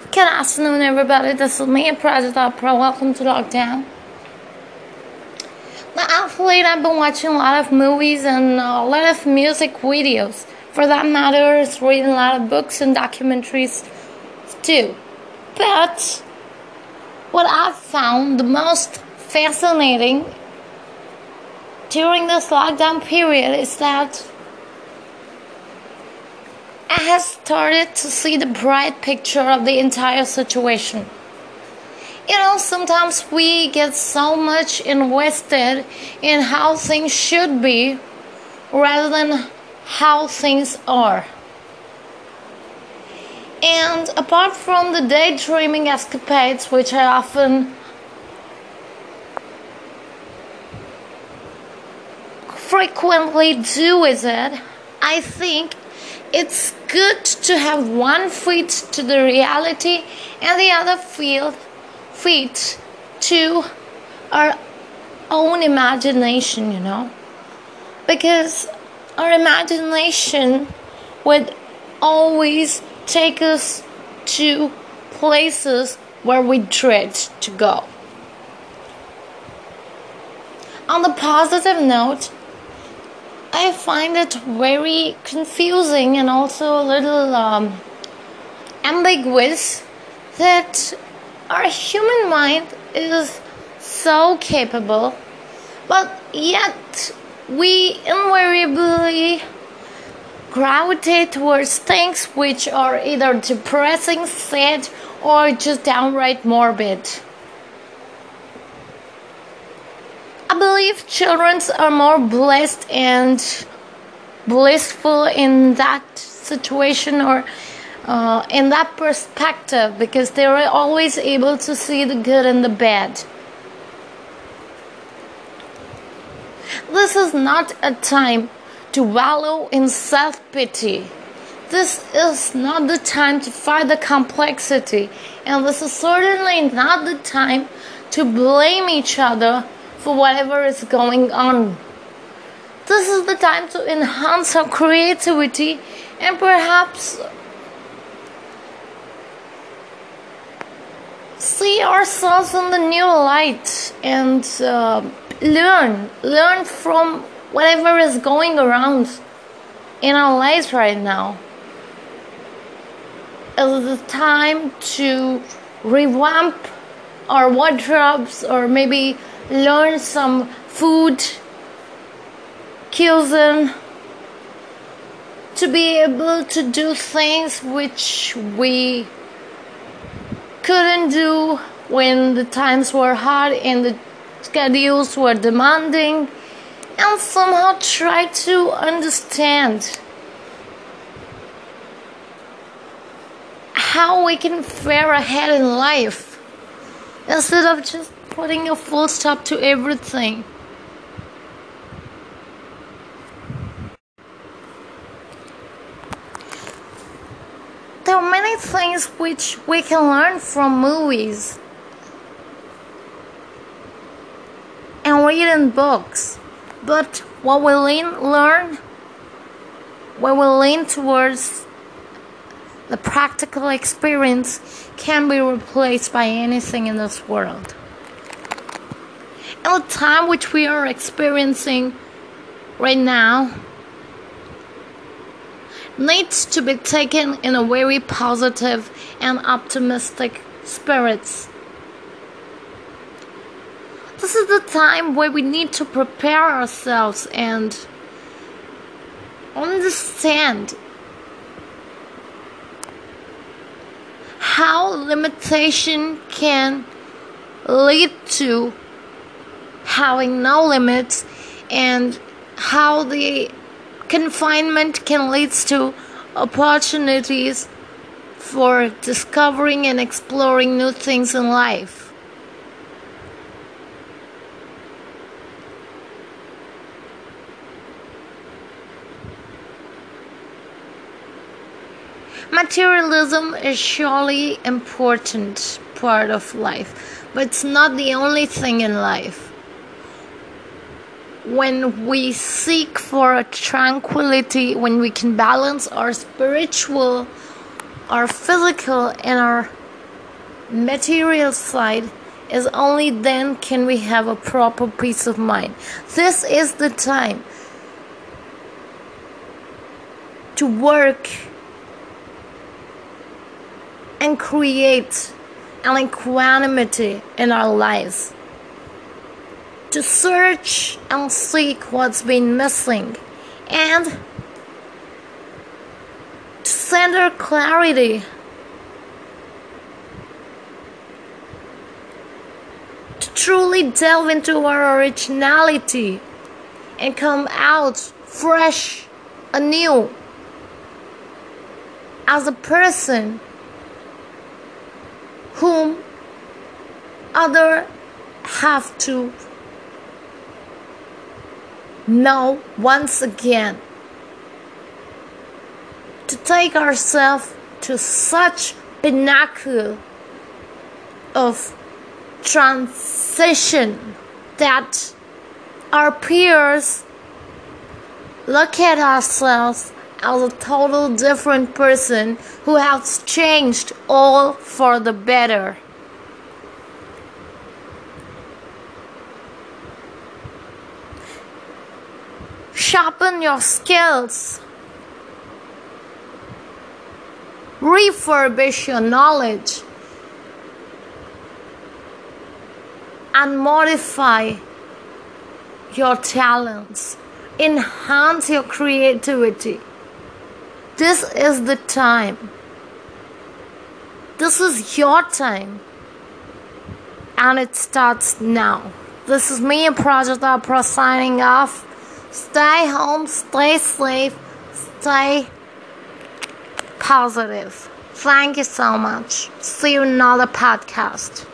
Good afternoon, everybody. This is me, Project Opera. Welcome to Lockdown. Now, of I've been watching a lot of movies and a lot of music videos. For that matter, reading a lot of books and documentaries too. But what I've found the most fascinating during this lockdown period is that I have started to see the bright picture of the entire situation. You know, sometimes we get so much invested in how things should be rather than how things are. And apart from the daydreaming escapades, which I often frequently do with it, I think it's good to have one feet to the reality and the other field feet to our own imagination, you know. Because our imagination would always take us to places where we dread to go. On the positive note, I find it very confusing and also a little um, ambiguous that our human mind is so capable, but yet we invariably gravitate towards things which are either depressing, sad, or just downright morbid. I believe children are more blessed and blissful in that situation or uh, in that perspective because they are always able to see the good and the bad. This is not a time to wallow in self pity. This is not the time to fight the complexity, and this is certainly not the time to blame each other for whatever is going on. This is the time to enhance our creativity and perhaps see ourselves in the new light and uh, learn learn from whatever is going around in our lives right now is the time to revamp our wardrobes or maybe learn some food cuisine to be able to do things which we couldn't do when the times were hard and the schedules were demanding and somehow try to understand how we can fare ahead in life instead of just putting a full stop to everything. There are many things which we can learn from movies and reading books, but what we learn, what we lean towards the practical experience can be replaced by anything in this world the time which we are experiencing right now needs to be taken in a very positive and optimistic spirits. This is the time where we need to prepare ourselves and understand how limitation can lead to having no limits and how the confinement can lead to opportunities for discovering and exploring new things in life. Materialism is surely important part of life, but it's not the only thing in life when we seek for a tranquility, when we can balance our spiritual, our physical, and our material side is only then can we have a proper peace of mind. This is the time to work and create an equanimity in our lives. To search and seek what's been missing and to center clarity. To truly delve into our originality and come out fresh, anew, as a person whom other have to know once again to take ourselves to such pinnacle of transition that our peers look at ourselves as a total different person who has changed all for the better. Sharpen your skills. Refurbish your knowledge. and modify your talents, enhance your creativity. This is the time. This is your time. And it starts now. This is me, Project Opera, signing off. Stay home, stay safe, stay positive. Thank you so much. See you in another podcast.